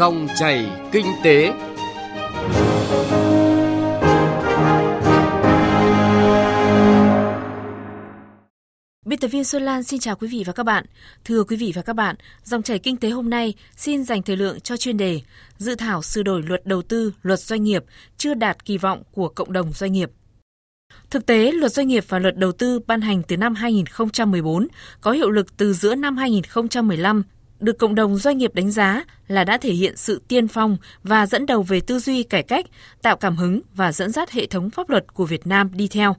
Dòng chảy kinh tế. Biên tập viên Xuân Lan xin chào quý vị và các bạn. Thưa quý vị và các bạn, dòng chảy kinh tế hôm nay xin dành thời lượng cho chuyên đề Dự thảo sửa đổi luật đầu tư, luật doanh nghiệp chưa đạt kỳ vọng của cộng đồng doanh nghiệp. Thực tế, luật doanh nghiệp và luật đầu tư ban hành từ năm 2014 có hiệu lực từ giữa năm 2015 được cộng đồng doanh nghiệp đánh giá là đã thể hiện sự tiên phong và dẫn đầu về tư duy cải cách, tạo cảm hứng và dẫn dắt hệ thống pháp luật của Việt Nam đi theo.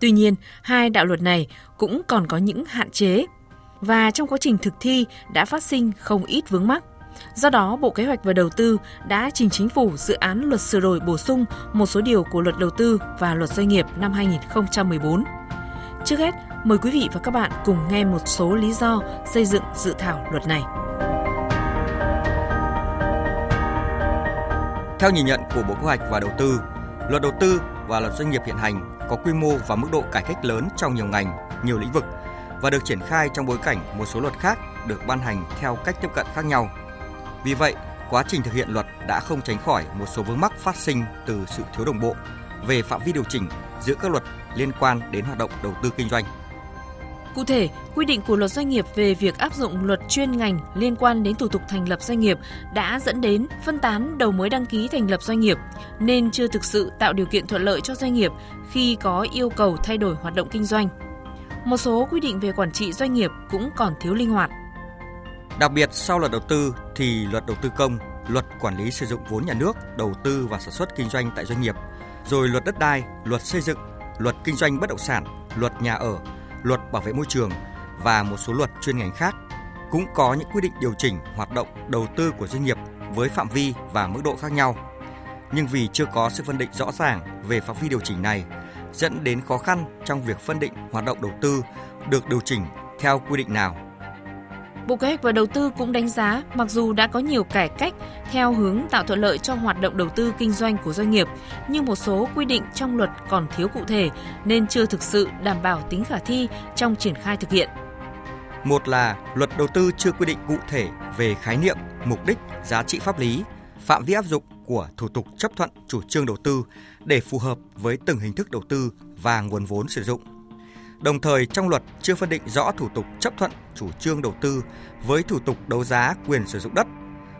Tuy nhiên, hai đạo luật này cũng còn có những hạn chế và trong quá trình thực thi đã phát sinh không ít vướng mắc. Do đó, Bộ Kế hoạch và Đầu tư đã trình chính phủ dự án luật sửa đổi bổ sung một số điều của luật đầu tư và luật doanh nghiệp năm 2014. Trước hết, mời quý vị và các bạn cùng nghe một số lý do xây dựng dự thảo luật này. Theo nhìn nhận của Bộ Kế hoạch và Đầu tư, luật đầu tư và luật doanh nghiệp hiện hành có quy mô và mức độ cải cách lớn trong nhiều ngành, nhiều lĩnh vực và được triển khai trong bối cảnh một số luật khác được ban hành theo cách tiếp cận khác nhau. Vì vậy, quá trình thực hiện luật đã không tránh khỏi một số vướng mắc phát sinh từ sự thiếu đồng bộ về phạm vi điều chỉnh giữa các luật liên quan đến hoạt động đầu tư kinh doanh. Cụ thể, quy định của luật doanh nghiệp về việc áp dụng luật chuyên ngành liên quan đến thủ tục thành lập doanh nghiệp đã dẫn đến phân tán đầu mối đăng ký thành lập doanh nghiệp, nên chưa thực sự tạo điều kiện thuận lợi cho doanh nghiệp khi có yêu cầu thay đổi hoạt động kinh doanh. Một số quy định về quản trị doanh nghiệp cũng còn thiếu linh hoạt. Đặc biệt sau luật đầu tư thì luật đầu tư công, luật quản lý sử dụng vốn nhà nước, đầu tư và sản xuất kinh doanh tại doanh nghiệp, rồi luật đất đai, luật xây dựng, luật kinh doanh bất động sản, luật nhà ở, luật bảo vệ môi trường và một số luật chuyên ngành khác cũng có những quy định điều chỉnh hoạt động đầu tư của doanh nghiệp với phạm vi và mức độ khác nhau. Nhưng vì chưa có sự phân định rõ ràng về phạm vi điều chỉnh này, dẫn đến khó khăn trong việc phân định hoạt động đầu tư được điều chỉnh theo quy định nào Bộ Kế hoạch và Đầu tư cũng đánh giá mặc dù đã có nhiều cải cách theo hướng tạo thuận lợi cho hoạt động đầu tư kinh doanh của doanh nghiệp, nhưng một số quy định trong luật còn thiếu cụ thể nên chưa thực sự đảm bảo tính khả thi trong triển khai thực hiện. Một là luật đầu tư chưa quy định cụ thể về khái niệm, mục đích, giá trị pháp lý, phạm vi áp dụng của thủ tục chấp thuận chủ trương đầu tư để phù hợp với từng hình thức đầu tư và nguồn vốn sử dụng Đồng thời trong luật chưa phân định rõ thủ tục chấp thuận chủ trương đầu tư với thủ tục đấu giá quyền sử dụng đất,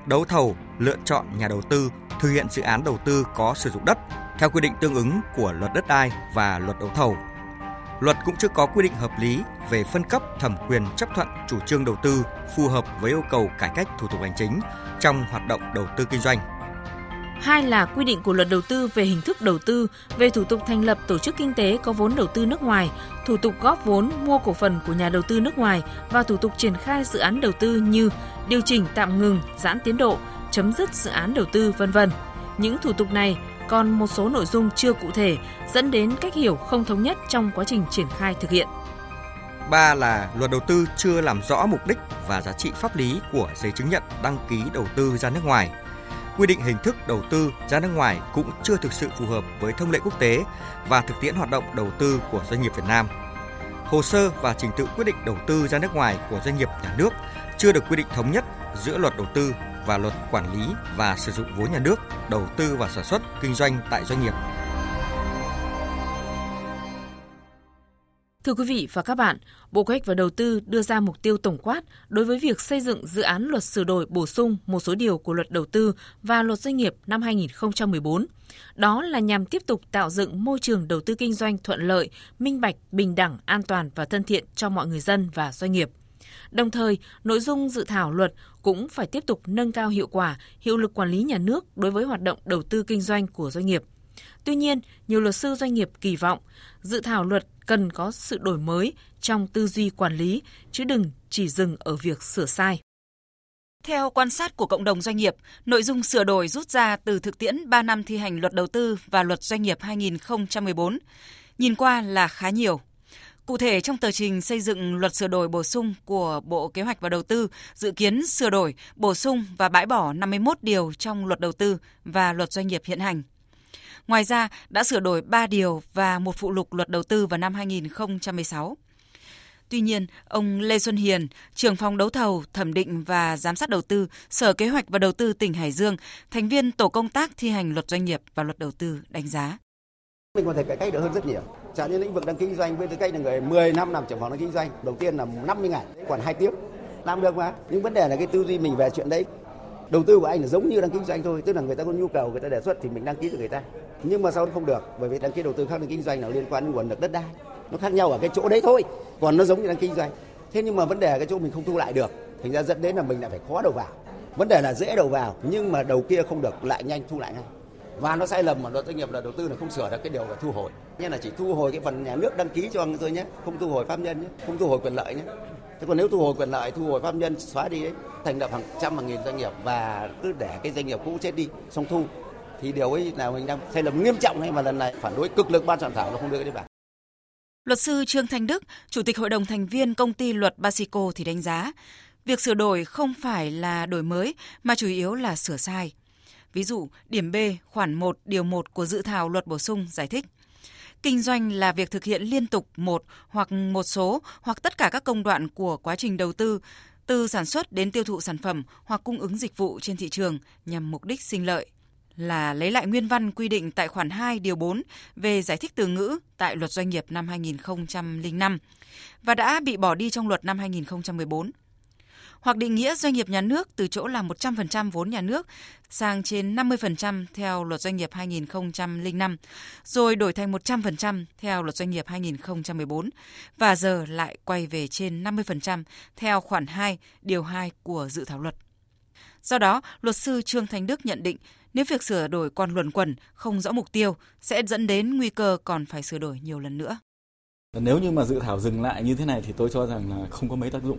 đấu thầu, lựa chọn nhà đầu tư thực hiện dự án đầu tư có sử dụng đất theo quy định tương ứng của luật đất đai và luật đấu thầu. Luật cũng chưa có quy định hợp lý về phân cấp thẩm quyền chấp thuận chủ trương đầu tư phù hợp với yêu cầu cải cách thủ tục hành chính trong hoạt động đầu tư kinh doanh. Hai là quy định của luật đầu tư về hình thức đầu tư, về thủ tục thành lập tổ chức kinh tế có vốn đầu tư nước ngoài, thủ tục góp vốn mua cổ phần của nhà đầu tư nước ngoài và thủ tục triển khai dự án đầu tư như điều chỉnh tạm ngừng, giãn tiến độ, chấm dứt dự án đầu tư vân vân. Những thủ tục này còn một số nội dung chưa cụ thể dẫn đến cách hiểu không thống nhất trong quá trình triển khai thực hiện. Ba là luật đầu tư chưa làm rõ mục đích và giá trị pháp lý của giấy chứng nhận đăng ký đầu tư ra nước ngoài – quy định hình thức đầu tư ra nước ngoài cũng chưa thực sự phù hợp với thông lệ quốc tế và thực tiễn hoạt động đầu tư của doanh nghiệp Việt Nam. Hồ sơ và trình tự quyết định đầu tư ra nước ngoài của doanh nghiệp nhà nước chưa được quy định thống nhất giữa luật đầu tư và luật quản lý và sử dụng vốn nhà nước đầu tư và sản xuất kinh doanh tại doanh nghiệp Thưa quý vị và các bạn, Bộ Kế hoạch và Đầu tư đưa ra mục tiêu tổng quát đối với việc xây dựng dự án luật sửa đổi bổ sung một số điều của luật đầu tư và luật doanh nghiệp năm 2014. Đó là nhằm tiếp tục tạo dựng môi trường đầu tư kinh doanh thuận lợi, minh bạch, bình đẳng, an toàn và thân thiện cho mọi người dân và doanh nghiệp. Đồng thời, nội dung dự thảo luật cũng phải tiếp tục nâng cao hiệu quả, hiệu lực quản lý nhà nước đối với hoạt động đầu tư kinh doanh của doanh nghiệp – Tuy nhiên, nhiều luật sư doanh nghiệp kỳ vọng dự thảo luật cần có sự đổi mới trong tư duy quản lý, chứ đừng chỉ dừng ở việc sửa sai. Theo quan sát của cộng đồng doanh nghiệp, nội dung sửa đổi rút ra từ thực tiễn 3 năm thi hành luật đầu tư và luật doanh nghiệp 2014, nhìn qua là khá nhiều. Cụ thể trong tờ trình xây dựng luật sửa đổi bổ sung của Bộ Kế hoạch và Đầu tư dự kiến sửa đổi, bổ sung và bãi bỏ 51 điều trong luật đầu tư và luật doanh nghiệp hiện hành. Ngoài ra, đã sửa đổi 3 điều và một phụ lục luật đầu tư vào năm 2016. Tuy nhiên, ông Lê Xuân Hiền, trưởng phòng đấu thầu, thẩm định và giám sát đầu tư, Sở Kế hoạch và Đầu tư tỉnh Hải Dương, thành viên tổ công tác thi hành luật doanh nghiệp và luật đầu tư đánh giá. Mình có thể cải cách được hơn rất nhiều. Chẳng như lĩnh vực đăng ký kinh doanh với tư cách là người 10 năm làm trưởng phòng đăng ký kinh doanh, đầu tiên là 50 ngày, còn 2 tiếng. Làm được mà. Nhưng vấn đề là cái tư duy mình về chuyện đấy. Đầu tư của anh là giống như đăng ký kinh doanh thôi, tức là người ta có nhu cầu, người ta đề xuất thì mình đăng ký cho người ta. Nhưng mà sau đó không được, bởi vì đăng ký đầu tư khác đăng ký kinh doanh là liên quan đến nguồn lực đất đai. Nó khác nhau ở cái chỗ đấy thôi, còn nó giống như đăng ký kinh doanh. Thế nhưng mà vấn đề ở cái chỗ mình không thu lại được, thành ra dẫn đến là mình lại phải khó đầu vào. Vấn đề là dễ đầu vào nhưng mà đầu kia không được lại nhanh thu lại ngay và nó sai lầm mà luật doanh nghiệp là đầu tư là không sửa được cái điều là thu hồi như là chỉ thu hồi cái phần nhà nước đăng ký cho người thôi nhé không thu hồi pháp nhân nhé không thu hồi quyền lợi nhé thế còn nếu thu hồi quyền lợi thu hồi pháp nhân xóa đi ấy thành lập hàng trăm hàng nghìn doanh nghiệp và cứ để cái doanh nghiệp cũ chết đi xong thu thì điều ấy là mình đang sai lầm nghiêm trọng hay mà lần này phản đối cực lực ban soạn thảo nó không đưa cái đấy vào Luật sư Trương Thanh Đức, Chủ tịch Hội đồng thành viên công ty luật Basico thì đánh giá, việc sửa đổi không phải là đổi mới mà chủ yếu là sửa sai. Ví dụ, điểm B, khoản 1, điều 1 của dự thảo luật bổ sung giải thích. Kinh doanh là việc thực hiện liên tục một hoặc một số hoặc tất cả các công đoạn của quá trình đầu tư, từ sản xuất đến tiêu thụ sản phẩm hoặc cung ứng dịch vụ trên thị trường nhằm mục đích sinh lợi là lấy lại nguyên văn quy định tại khoản 2 điều 4 về giải thích từ ngữ tại Luật Doanh nghiệp năm 2005 và đã bị bỏ đi trong luật năm 2014 hoặc định nghĩa doanh nghiệp nhà nước từ chỗ là 100% vốn nhà nước sang trên 50% theo luật doanh nghiệp 2005, rồi đổi thành 100% theo luật doanh nghiệp 2014 và giờ lại quay về trên 50% theo khoản 2 điều 2 của dự thảo luật. Do đó, luật sư Trương Thành Đức nhận định nếu việc sửa đổi còn luẩn quẩn, không rõ mục tiêu sẽ dẫn đến nguy cơ còn phải sửa đổi nhiều lần nữa. Nếu như mà dự thảo dừng lại như thế này thì tôi cho rằng là không có mấy tác dụng.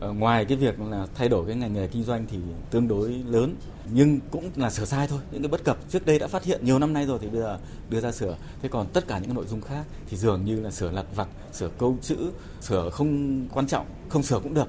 Ở ngoài cái việc là thay đổi cái ngành nghề kinh doanh thì tương đối lớn, nhưng cũng là sửa sai thôi. Những cái bất cập trước đây đã phát hiện nhiều năm nay rồi thì bây giờ đưa ra sửa. Thế còn tất cả những nội dung khác thì dường như là sửa lặt vặt, sửa câu chữ, sửa không quan trọng, không sửa cũng được.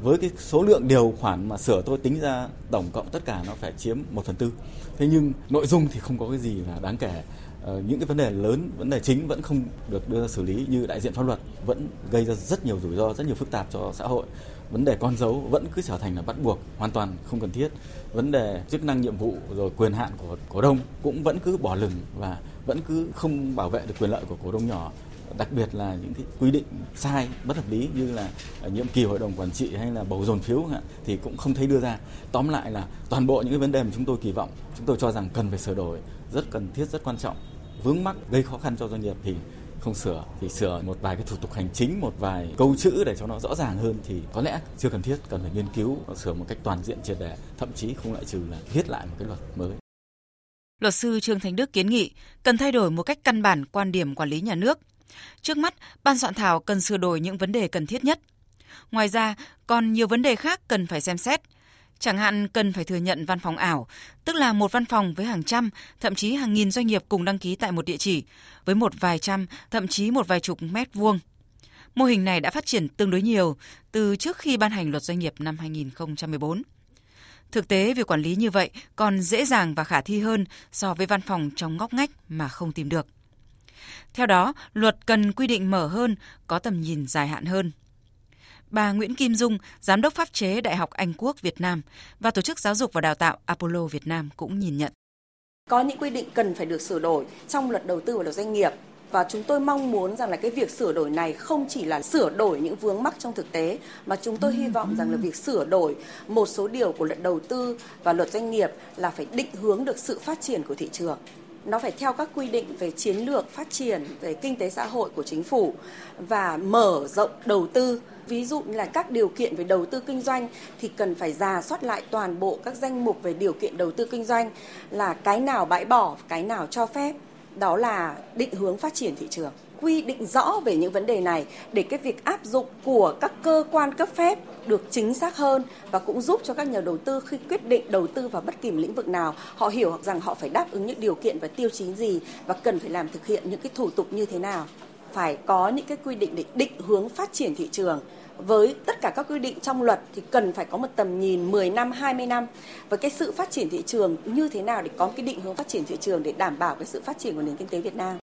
Với cái số lượng điều khoản mà sửa tôi tính ra tổng cộng tất cả nó phải chiếm 1 phần tư. Thế nhưng nội dung thì không có cái gì là đáng kể Ờ, những cái vấn đề lớn, vấn đề chính vẫn không được đưa ra xử lý như đại diện pháp luật vẫn gây ra rất nhiều rủi ro, rất nhiều phức tạp cho xã hội. Vấn đề con dấu vẫn cứ trở thành là bắt buộc, hoàn toàn không cần thiết. Vấn đề chức năng nhiệm vụ rồi quyền hạn của cổ đông cũng vẫn cứ bỏ lửng và vẫn cứ không bảo vệ được quyền lợi của cổ đông nhỏ đặc biệt là những cái quy định sai, bất hợp lý như là ờ, nhiệm kỳ hội đồng quản trị hay là bầu dồn phiếu thì cũng không thấy đưa ra tóm lại là toàn bộ những cái vấn đề mà chúng tôi kỳ vọng, chúng tôi cho rằng cần phải sửa đổi, rất cần thiết, rất quan trọng, vướng mắc, gây khó khăn cho doanh nghiệp thì không sửa, thì sửa một vài cái thủ tục hành chính, một vài câu chữ để cho nó rõ ràng hơn thì có lẽ chưa cần thiết, cần phải nghiên cứu, sửa một cách toàn diện triệt để, thậm chí không loại trừ là viết lại một cái luật mới Luật sư Trương Thành Đức kiến nghị cần thay đổi một cách căn bản quan điểm quản lý nhà nước. Trước mắt, ban soạn thảo cần sửa đổi những vấn đề cần thiết nhất. Ngoài ra, còn nhiều vấn đề khác cần phải xem xét, Chẳng hạn cần phải thừa nhận văn phòng ảo, tức là một văn phòng với hàng trăm, thậm chí hàng nghìn doanh nghiệp cùng đăng ký tại một địa chỉ, với một vài trăm, thậm chí một vài chục mét vuông. Mô hình này đã phát triển tương đối nhiều từ trước khi ban hành luật doanh nghiệp năm 2014. Thực tế, việc quản lý như vậy còn dễ dàng và khả thi hơn so với văn phòng trong ngóc ngách mà không tìm được. Theo đó, luật cần quy định mở hơn, có tầm nhìn dài hạn hơn bà Nguyễn Kim Dung, Giám đốc pháp chế Đại học Anh Quốc Việt Nam và Tổ chức Giáo dục và Đào tạo Apollo Việt Nam cũng nhìn nhận. Có những quy định cần phải được sửa đổi trong luật đầu tư và luật doanh nghiệp và chúng tôi mong muốn rằng là cái việc sửa đổi này không chỉ là sửa đổi những vướng mắc trong thực tế mà chúng tôi hy vọng rằng là việc sửa đổi một số điều của luật đầu tư và luật doanh nghiệp là phải định hướng được sự phát triển của thị trường nó phải theo các quy định về chiến lược phát triển, về kinh tế xã hội của chính phủ và mở rộng đầu tư. Ví dụ như là các điều kiện về đầu tư kinh doanh thì cần phải giả soát lại toàn bộ các danh mục về điều kiện đầu tư kinh doanh là cái nào bãi bỏ, cái nào cho phép. Đó là định hướng phát triển thị trường quy định rõ về những vấn đề này để cái việc áp dụng của các cơ quan cấp phép được chính xác hơn và cũng giúp cho các nhà đầu tư khi quyết định đầu tư vào bất kỳ một lĩnh vực nào họ hiểu rằng họ phải đáp ứng những điều kiện và tiêu chí gì và cần phải làm thực hiện những cái thủ tục như thế nào. Phải có những cái quy định để định hướng phát triển thị trường. Với tất cả các quy định trong luật thì cần phải có một tầm nhìn 10 năm, 20 năm. Và cái sự phát triển thị trường như thế nào để có cái định hướng phát triển thị trường để đảm bảo cái sự phát triển của nền kinh tế Việt Nam.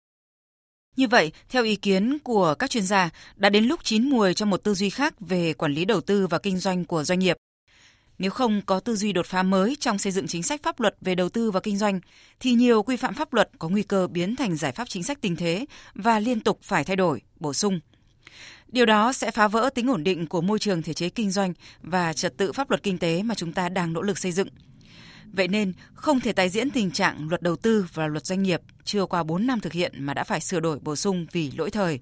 Như vậy, theo ý kiến của các chuyên gia, đã đến lúc chín mùi cho một tư duy khác về quản lý đầu tư và kinh doanh của doanh nghiệp. Nếu không có tư duy đột phá mới trong xây dựng chính sách pháp luật về đầu tư và kinh doanh, thì nhiều quy phạm pháp luật có nguy cơ biến thành giải pháp chính sách tình thế và liên tục phải thay đổi, bổ sung. Điều đó sẽ phá vỡ tính ổn định của môi trường thể chế kinh doanh và trật tự pháp luật kinh tế mà chúng ta đang nỗ lực xây dựng. Vậy nên, không thể tái diễn tình trạng luật đầu tư và luật doanh nghiệp chưa qua 4 năm thực hiện mà đã phải sửa đổi bổ sung vì lỗi thời.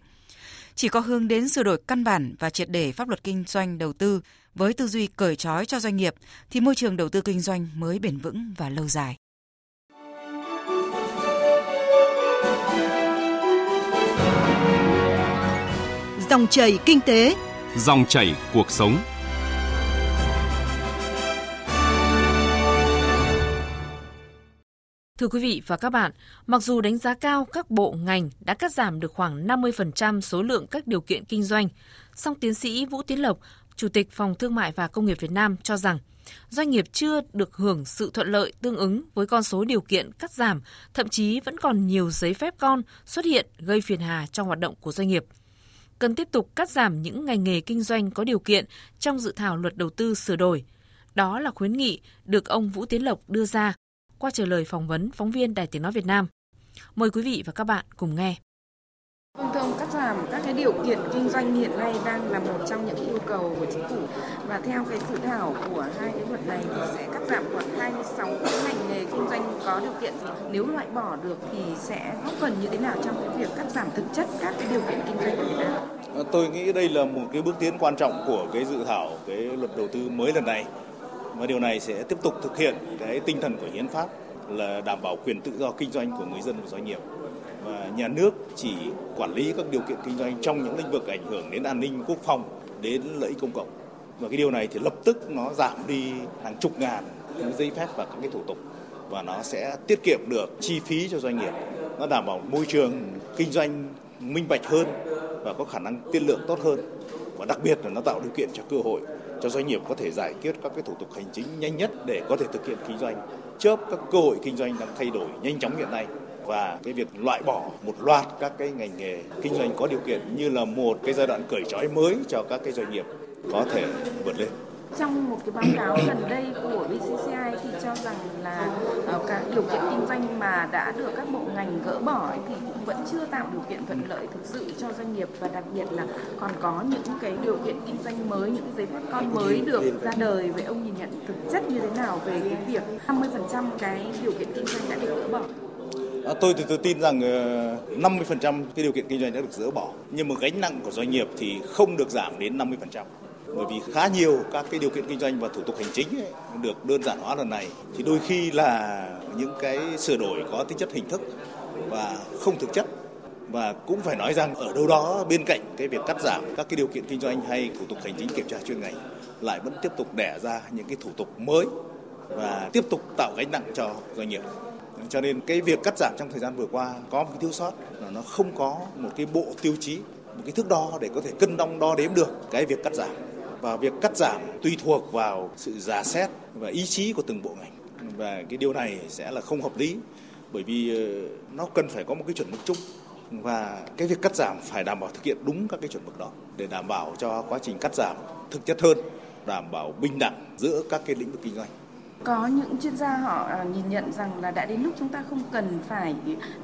Chỉ có hướng đến sửa đổi căn bản và triệt để pháp luật kinh doanh đầu tư với tư duy cởi trói cho doanh nghiệp thì môi trường đầu tư kinh doanh mới bền vững và lâu dài. Dòng chảy kinh tế, Dòng chảy cuộc sống. Thưa quý vị và các bạn, mặc dù đánh giá cao các bộ ngành đã cắt giảm được khoảng 50% số lượng các điều kiện kinh doanh, song tiến sĩ Vũ Tiến Lộc, Chủ tịch Phòng Thương mại và Công nghiệp Việt Nam cho rằng doanh nghiệp chưa được hưởng sự thuận lợi tương ứng với con số điều kiện cắt giảm, thậm chí vẫn còn nhiều giấy phép con xuất hiện gây phiền hà trong hoạt động của doanh nghiệp. Cần tiếp tục cắt giảm những ngành nghề kinh doanh có điều kiện trong dự thảo luật đầu tư sửa đổi. Đó là khuyến nghị được ông Vũ Tiến Lộc đưa ra qua trả lời phỏng vấn phóng viên Đài Tiếng Nói Việt Nam. Mời quý vị và các bạn cùng nghe. Vâng thưa ông, cắt giảm các cái điều kiện kinh doanh hiện nay đang là một trong những yêu cầu của chính phủ và theo cái dự thảo của hai cái luật này thì sẽ cắt giảm khoảng 26 cái ngành nghề kinh doanh có điều kiện gì nếu loại bỏ được thì sẽ góp phần như thế nào trong cái việc cắt giảm thực chất các cái điều kiện kinh doanh của Việt Nam? Tôi nghĩ đây là một cái bước tiến quan trọng của cái dự thảo cái luật đầu tư mới lần này và điều này sẽ tiếp tục thực hiện cái tinh thần của hiến pháp là đảm bảo quyền tự do kinh doanh của người dân và doanh nghiệp. Và nhà nước chỉ quản lý các điều kiện kinh doanh trong những lĩnh vực ảnh hưởng đến an ninh quốc phòng, đến lợi ích công cộng. Và cái điều này thì lập tức nó giảm đi hàng chục ngàn cái giấy phép và các cái thủ tục. Và nó sẽ tiết kiệm được chi phí cho doanh nghiệp. Nó đảm bảo môi trường kinh doanh minh bạch hơn và có khả năng tiên lượng tốt hơn. Và đặc biệt là nó tạo điều kiện cho cơ hội cho doanh nghiệp có thể giải quyết các cái thủ tục hành chính nhanh nhất để có thể thực hiện kinh doanh, chớp các cơ hội kinh doanh đang thay đổi nhanh chóng hiện nay và cái việc loại bỏ một loạt các cái ngành nghề kinh doanh có điều kiện như là một cái giai đoạn cởi trói mới cho các cái doanh nghiệp có thể vượt lên. Trong một cái báo cáo gần đây của BCCI thì cho rằng là ờ, các điều kiện kinh doanh mà đã được các bộ ngành gỡ bỏ thì cũng vẫn chưa tạo điều kiện thuận lợi thực sự cho doanh nghiệp và đặc biệt là còn có những cái điều kiện kinh doanh mới, những giấy phép con mới được ra đời. Vậy ông nhìn nhận thực chất như thế nào về cái việc 50% cái điều kiện kinh doanh đã được gỡ bỏ? À, tôi thì tôi tin rằng ờ, uh, 50% cái điều kiện kinh doanh đã được dỡ bỏ nhưng mà gánh nặng của doanh nghiệp thì không được giảm đến 50% bởi vì khá nhiều các cái điều kiện kinh doanh và thủ tục hành chính ấy, được đơn giản hóa lần này. Thì đôi khi là những cái sửa đổi có tính chất hình thức và không thực chất. Và cũng phải nói rằng ở đâu đó bên cạnh cái việc cắt giảm các cái điều kiện kinh doanh hay thủ tục hành chính kiểm tra chuyên ngành lại vẫn tiếp tục đẻ ra những cái thủ tục mới và tiếp tục tạo gánh nặng cho doanh nghiệp. Cho nên cái việc cắt giảm trong thời gian vừa qua có một cái thiếu sót là nó không có một cái bộ tiêu chí một cái thước đo để có thể cân đong đo đếm được cái việc cắt giảm và việc cắt giảm tùy thuộc vào sự giả xét và ý chí của từng bộ ngành. Và cái điều này sẽ là không hợp lý, bởi vì ờ, nó cần phải có một cái chuẩn mực chung. Và cái việc cắt giảm phải đảm bảo thực hiện đúng các cái chuẩn mực đó để đảm bảo cho quá trình cắt giảm thực chất hơn, đảm bảo bình đẳng giữa các cái lĩnh vực kinh doanh có những chuyên gia họ à, nhìn nhận rằng là đã đến lúc chúng ta không cần phải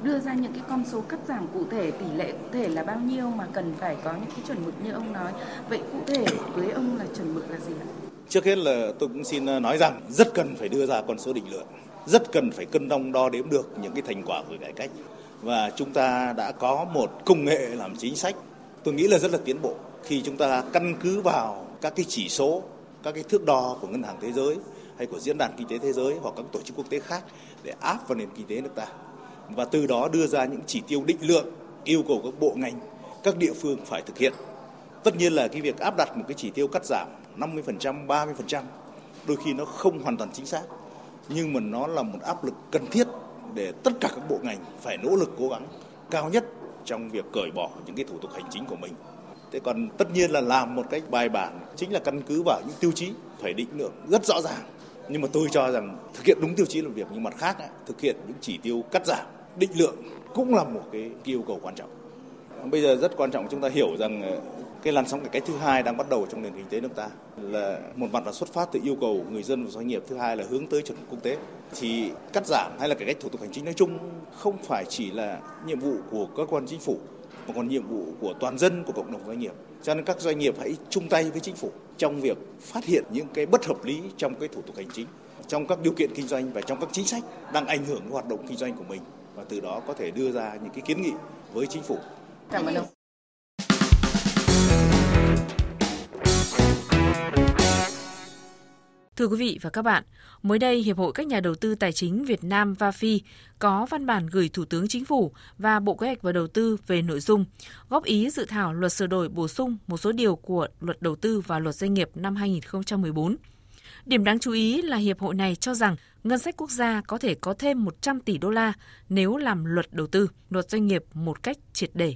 đưa ra những cái con số cắt giảm cụ thể, tỷ lệ cụ thể là bao nhiêu mà cần phải có những cái chuẩn mực như ông nói. Vậy cụ thể với ông là chuẩn mực là gì ạ? Trước hết là tôi cũng xin à, nói rằng rất cần phải đưa ra con số định lượng, rất cần phải cân đong đo đếm được những cái thành quả của cải cách. Và chúng ta đã có một công nghệ làm chính sách. Tôi nghĩ là rất là tiến bộ khi chúng ta căn cứ vào các cái chỉ số, các cái thước đo của ngân hàng thế giới hay của diễn đàn kinh tế thế giới hoặc các tổ chức quốc tế khác để áp vào nền kinh tế nước ta. Và từ đó đưa ra những chỉ tiêu định lượng, yêu cầu các bộ ngành, các địa phương phải thực hiện. Tất nhiên là cái việc áp đặt một cái chỉ tiêu cắt giảm 50% 30% đôi khi nó không hoàn toàn chính xác, nhưng mà nó là một áp lực cần thiết để tất cả các bộ ngành phải nỗ lực cố gắng cao nhất trong việc cởi bỏ những cái thủ tục hành chính của mình. Thế còn tất nhiên là làm một cách bài bản chính là căn cứ vào những tiêu chí phải định lượng rất rõ ràng nhưng mà tôi cho rằng thực hiện đúng tiêu chí làm việc nhưng mặt khác thực hiện những chỉ tiêu cắt giảm định lượng cũng là một cái yêu cầu quan trọng Bây giờ rất quan trọng chúng ta hiểu rằng ờ, cái làn sóng cải cách thứ hai đang bắt đầu trong nền kinh tế nước ta là một mặt là xuất phát từ yêu cầu người dân và doanh nghiệp, thứ hai là hướng tới chuẩn quốc tế. Thì cắt giảm hay là cải cách thủ tục hành chính nói chung không phải chỉ là nhiệm vụ của cơ quan chính phủ mà còn nhiệm vụ của toàn dân của cộng đồng doanh nghiệp. Cho nên các doanh nghiệp hãy chung tay với chính phủ trong việc phát hiện những cái bất hợp lý trong cái thủ tục hành chính, trong các điều kiện kinh doanh và trong các chính sách đang ảnh hưởng đến hoạt động kinh doanh của mình và từ đó có thể đưa ra những cái kiến nghị với chính phủ. Cảm ơn ông. Thưa quý vị và các bạn, mới đây Hiệp hội các nhà đầu tư tài chính Việt Nam và Phi có văn bản gửi Thủ tướng Chính phủ và Bộ Kế hoạch và Đầu tư về nội dung góp ý dự thảo luật sửa đổi bổ sung một số điều của Luật Đầu tư và Luật Doanh nghiệp năm 2014. Điểm đáng chú ý là hiệp hội này cho rằng ngân sách quốc gia có thể có thêm 100 tỷ đô la nếu làm luật đầu tư, luật doanh nghiệp một cách triệt để.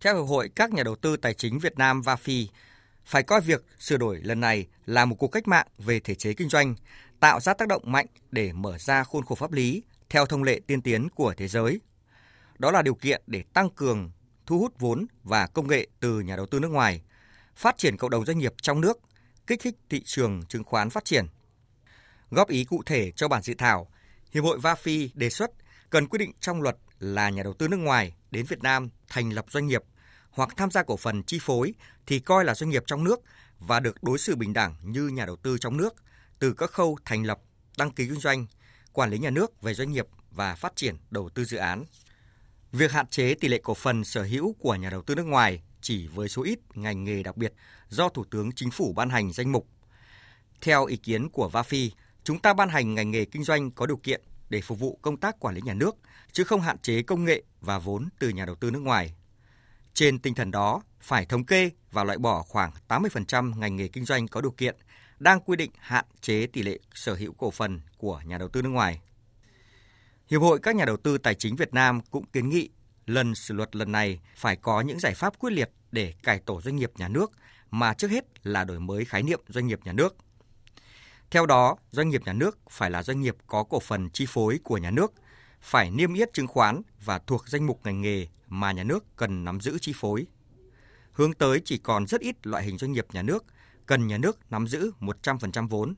Theo Hiệp hội các nhà đầu tư tài chính Việt Nam và Phi phải coi việc sửa đổi lần này là một cuộc cách mạng về thể chế kinh doanh, tạo ra tác động mạnh để mở ra khuôn khổ pháp lý theo thông lệ tiên tiến của thế giới. Đó là điều kiện để tăng cường thu hút vốn và công nghệ từ nhà đầu tư nước ngoài, phát triển cộng đồng doanh nghiệp trong nước, kích thích thị trường chứng khoán phát triển. Góp ý cụ thể cho bản dự thảo, Hiệp hội VAFI đề xuất cần quy định trong luật là nhà đầu tư nước ngoài đến Việt Nam thành lập doanh nghiệp hoặc tham gia cổ phần chi phối thì coi là doanh nghiệp trong nước và được đối xử bình đẳng như nhà đầu tư trong nước từ các khâu thành lập, đăng ký kinh doanh, quản lý nhà nước về doanh nghiệp và phát triển đầu tư dự án. Việc hạn chế tỷ lệ cổ phần sở hữu của nhà đầu tư nước ngoài chỉ với số ít ngành nghề đặc biệt do Thủ tướng Chính phủ ban hành danh mục. Theo ý kiến của VAFI, chúng ta ban hành ngành nghề kinh doanh có điều kiện để phục vụ công tác quản lý nhà nước, chứ không hạn chế công nghệ và vốn từ nhà đầu tư nước ngoài. Trên tinh thần đó, phải thống kê và loại bỏ khoảng 80% ngành nghề kinh doanh có điều kiện đang quy định hạn chế tỷ lệ sở hữu cổ phần của nhà đầu tư nước ngoài. Hiệp hội các nhà đầu tư tài chính Việt Nam cũng kiến nghị lần sửa luật lần này phải có những giải pháp quyết liệt để cải tổ doanh nghiệp nhà nước mà trước hết là đổi mới khái niệm doanh nghiệp nhà nước. Theo đó, doanh nghiệp nhà nước phải là doanh nghiệp có cổ phần chi phối của nhà nước, phải niêm yết chứng khoán và thuộc danh mục ngành nghề mà nhà nước cần nắm giữ chi phối. Hướng tới chỉ còn rất ít loại hình doanh nghiệp nhà nước cần nhà nước nắm giữ 100% vốn.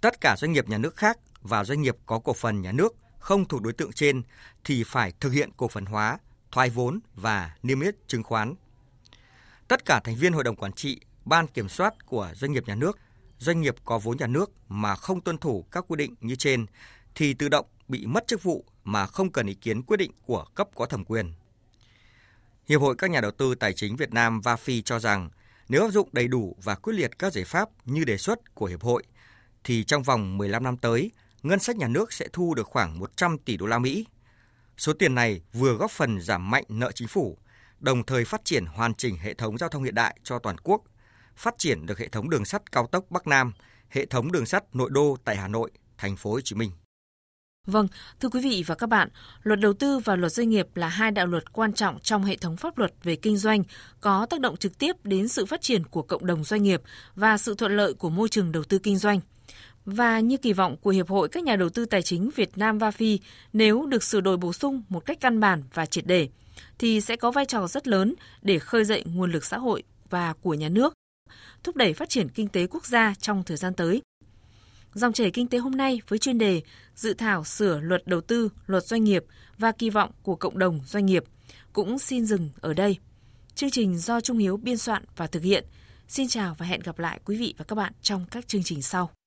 Tất cả doanh nghiệp nhà nước khác và doanh nghiệp có cổ phần nhà nước không thuộc đối tượng trên thì phải thực hiện cổ phần hóa, thoái vốn và niêm yết chứng khoán. Tất cả thành viên hội đồng quản trị, ban kiểm soát của doanh nghiệp nhà nước, doanh nghiệp có vốn nhà nước mà không tuân thủ các quy định như trên thì tự động bị mất chức vụ mà không cần ý kiến quyết định của cấp có thẩm quyền. Hiệp hội các nhà đầu tư tài chính Việt Nam VAFI cho rằng nếu áp dụng đầy đủ và quyết liệt các giải pháp như đề xuất của hiệp hội thì trong vòng 15 năm tới, ngân sách nhà nước sẽ thu được khoảng 100 tỷ đô la Mỹ. Số tiền này vừa góp phần giảm mạnh nợ chính phủ, đồng thời phát triển hoàn chỉnh hệ thống giao thông hiện đại cho toàn quốc, phát triển được hệ thống đường sắt cao tốc Bắc Nam, hệ thống đường sắt nội đô tại Hà Nội, thành phố Hồ Chí Minh. Vâng, thưa quý vị và các bạn, luật đầu tư và luật doanh nghiệp là hai đạo luật quan trọng trong hệ thống pháp luật về kinh doanh, có tác động trực tiếp đến sự phát triển của cộng đồng doanh nghiệp và sự thuận lợi của môi trường đầu tư kinh doanh. Và như kỳ vọng của Hiệp hội các nhà đầu tư tài chính Việt Nam VAFI, nếu được sửa đổi bổ sung một cách căn bản và triệt để, thì sẽ có vai trò rất lớn để khơi dậy nguồn lực xã hội và của nhà nước, thúc đẩy phát triển kinh tế quốc gia trong thời gian tới. Dòng chảy kinh tế hôm nay với chuyên đề Dự thảo sửa luật đầu tư, luật doanh nghiệp và kỳ vọng của cộng đồng doanh nghiệp cũng xin dừng ở đây. Chương trình do Trung Hiếu biên soạn và thực hiện. Xin chào và hẹn gặp lại quý vị và các bạn trong các chương trình sau.